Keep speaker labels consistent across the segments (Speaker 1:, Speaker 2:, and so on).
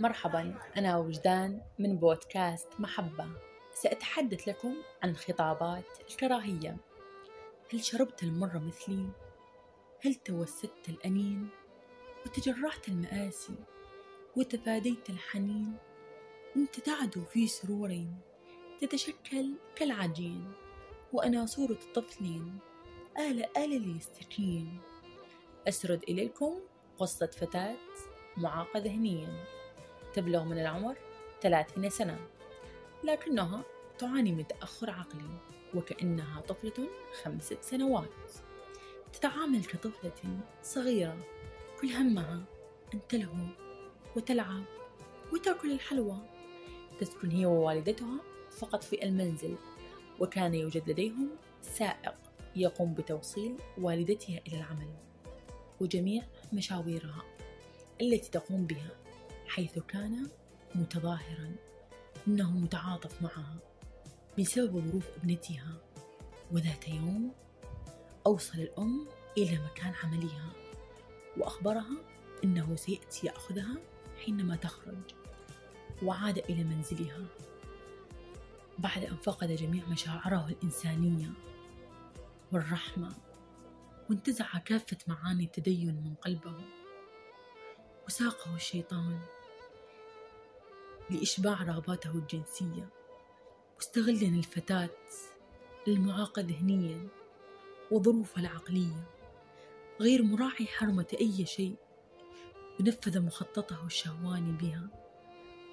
Speaker 1: مرحبا أنا وجدان من بودكاست محبة سأتحدث لكم عن خطابات الكراهية هل شربت المر مثلي؟ هل توسدت الأنين؟ وتجرعت المآسي وتفاديت الحنين؟ أنت تعدو في سرور تتشكل كالعجين وأنا صورة طفل آل آل لي السكين أسرد إليكم قصة فتاة معاقة ذهنيا تبلغ من العمر ثلاثين سنة لكنها تعاني من تأخر عقلي وكأنها طفلة خمس سنوات. تتعامل كطفلة صغيرة كل همها أن تلهو وتلعب وتأكل الحلوى. تسكن هي ووالدتها فقط في المنزل وكان يوجد لديهم سائق يقوم بتوصيل والدتها إلى العمل وجميع مشاويرها التي تقوم بها حيث كان متظاهرا إنه متعاطف معها بسبب ظروف ابنتها. وذات يوم أوصل الأم إلى مكان عملها وأخبرها إنه سيأتي ياخذها حينما تخرج وعاد إلى منزلها. بعد أن فقد جميع مشاعره الإنسانية والرحمة وانتزع كافة معاني التدين من قلبه وساقه الشيطان. لإشباع رغباته الجنسية. مستغلا الفتاة المعاقة ذهنيا وظروفها العقلية. غير مراعي حرمة أي شيء ونفذ مخططه الشهواني بها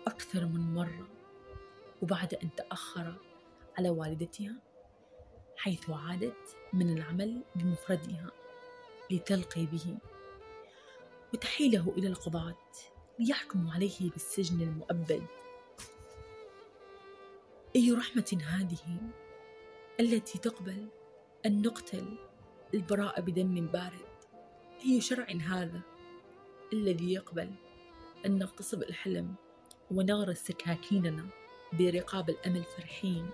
Speaker 1: أكثر من مرة. وبعد أن تأخر على والدتها حيث عادت من العمل بمفردها لتلقي به. وتحيله إلى القضاة. ليحكموا عليه بالسجن المؤبد. أي رحمة هذه التي تقبل أن نقتل البراءة بدم بارد؟ أي شرع هذا الذي يقبل أن نغتصب الحلم ونغرس سكاكيننا برقاب الأمل فرحين؟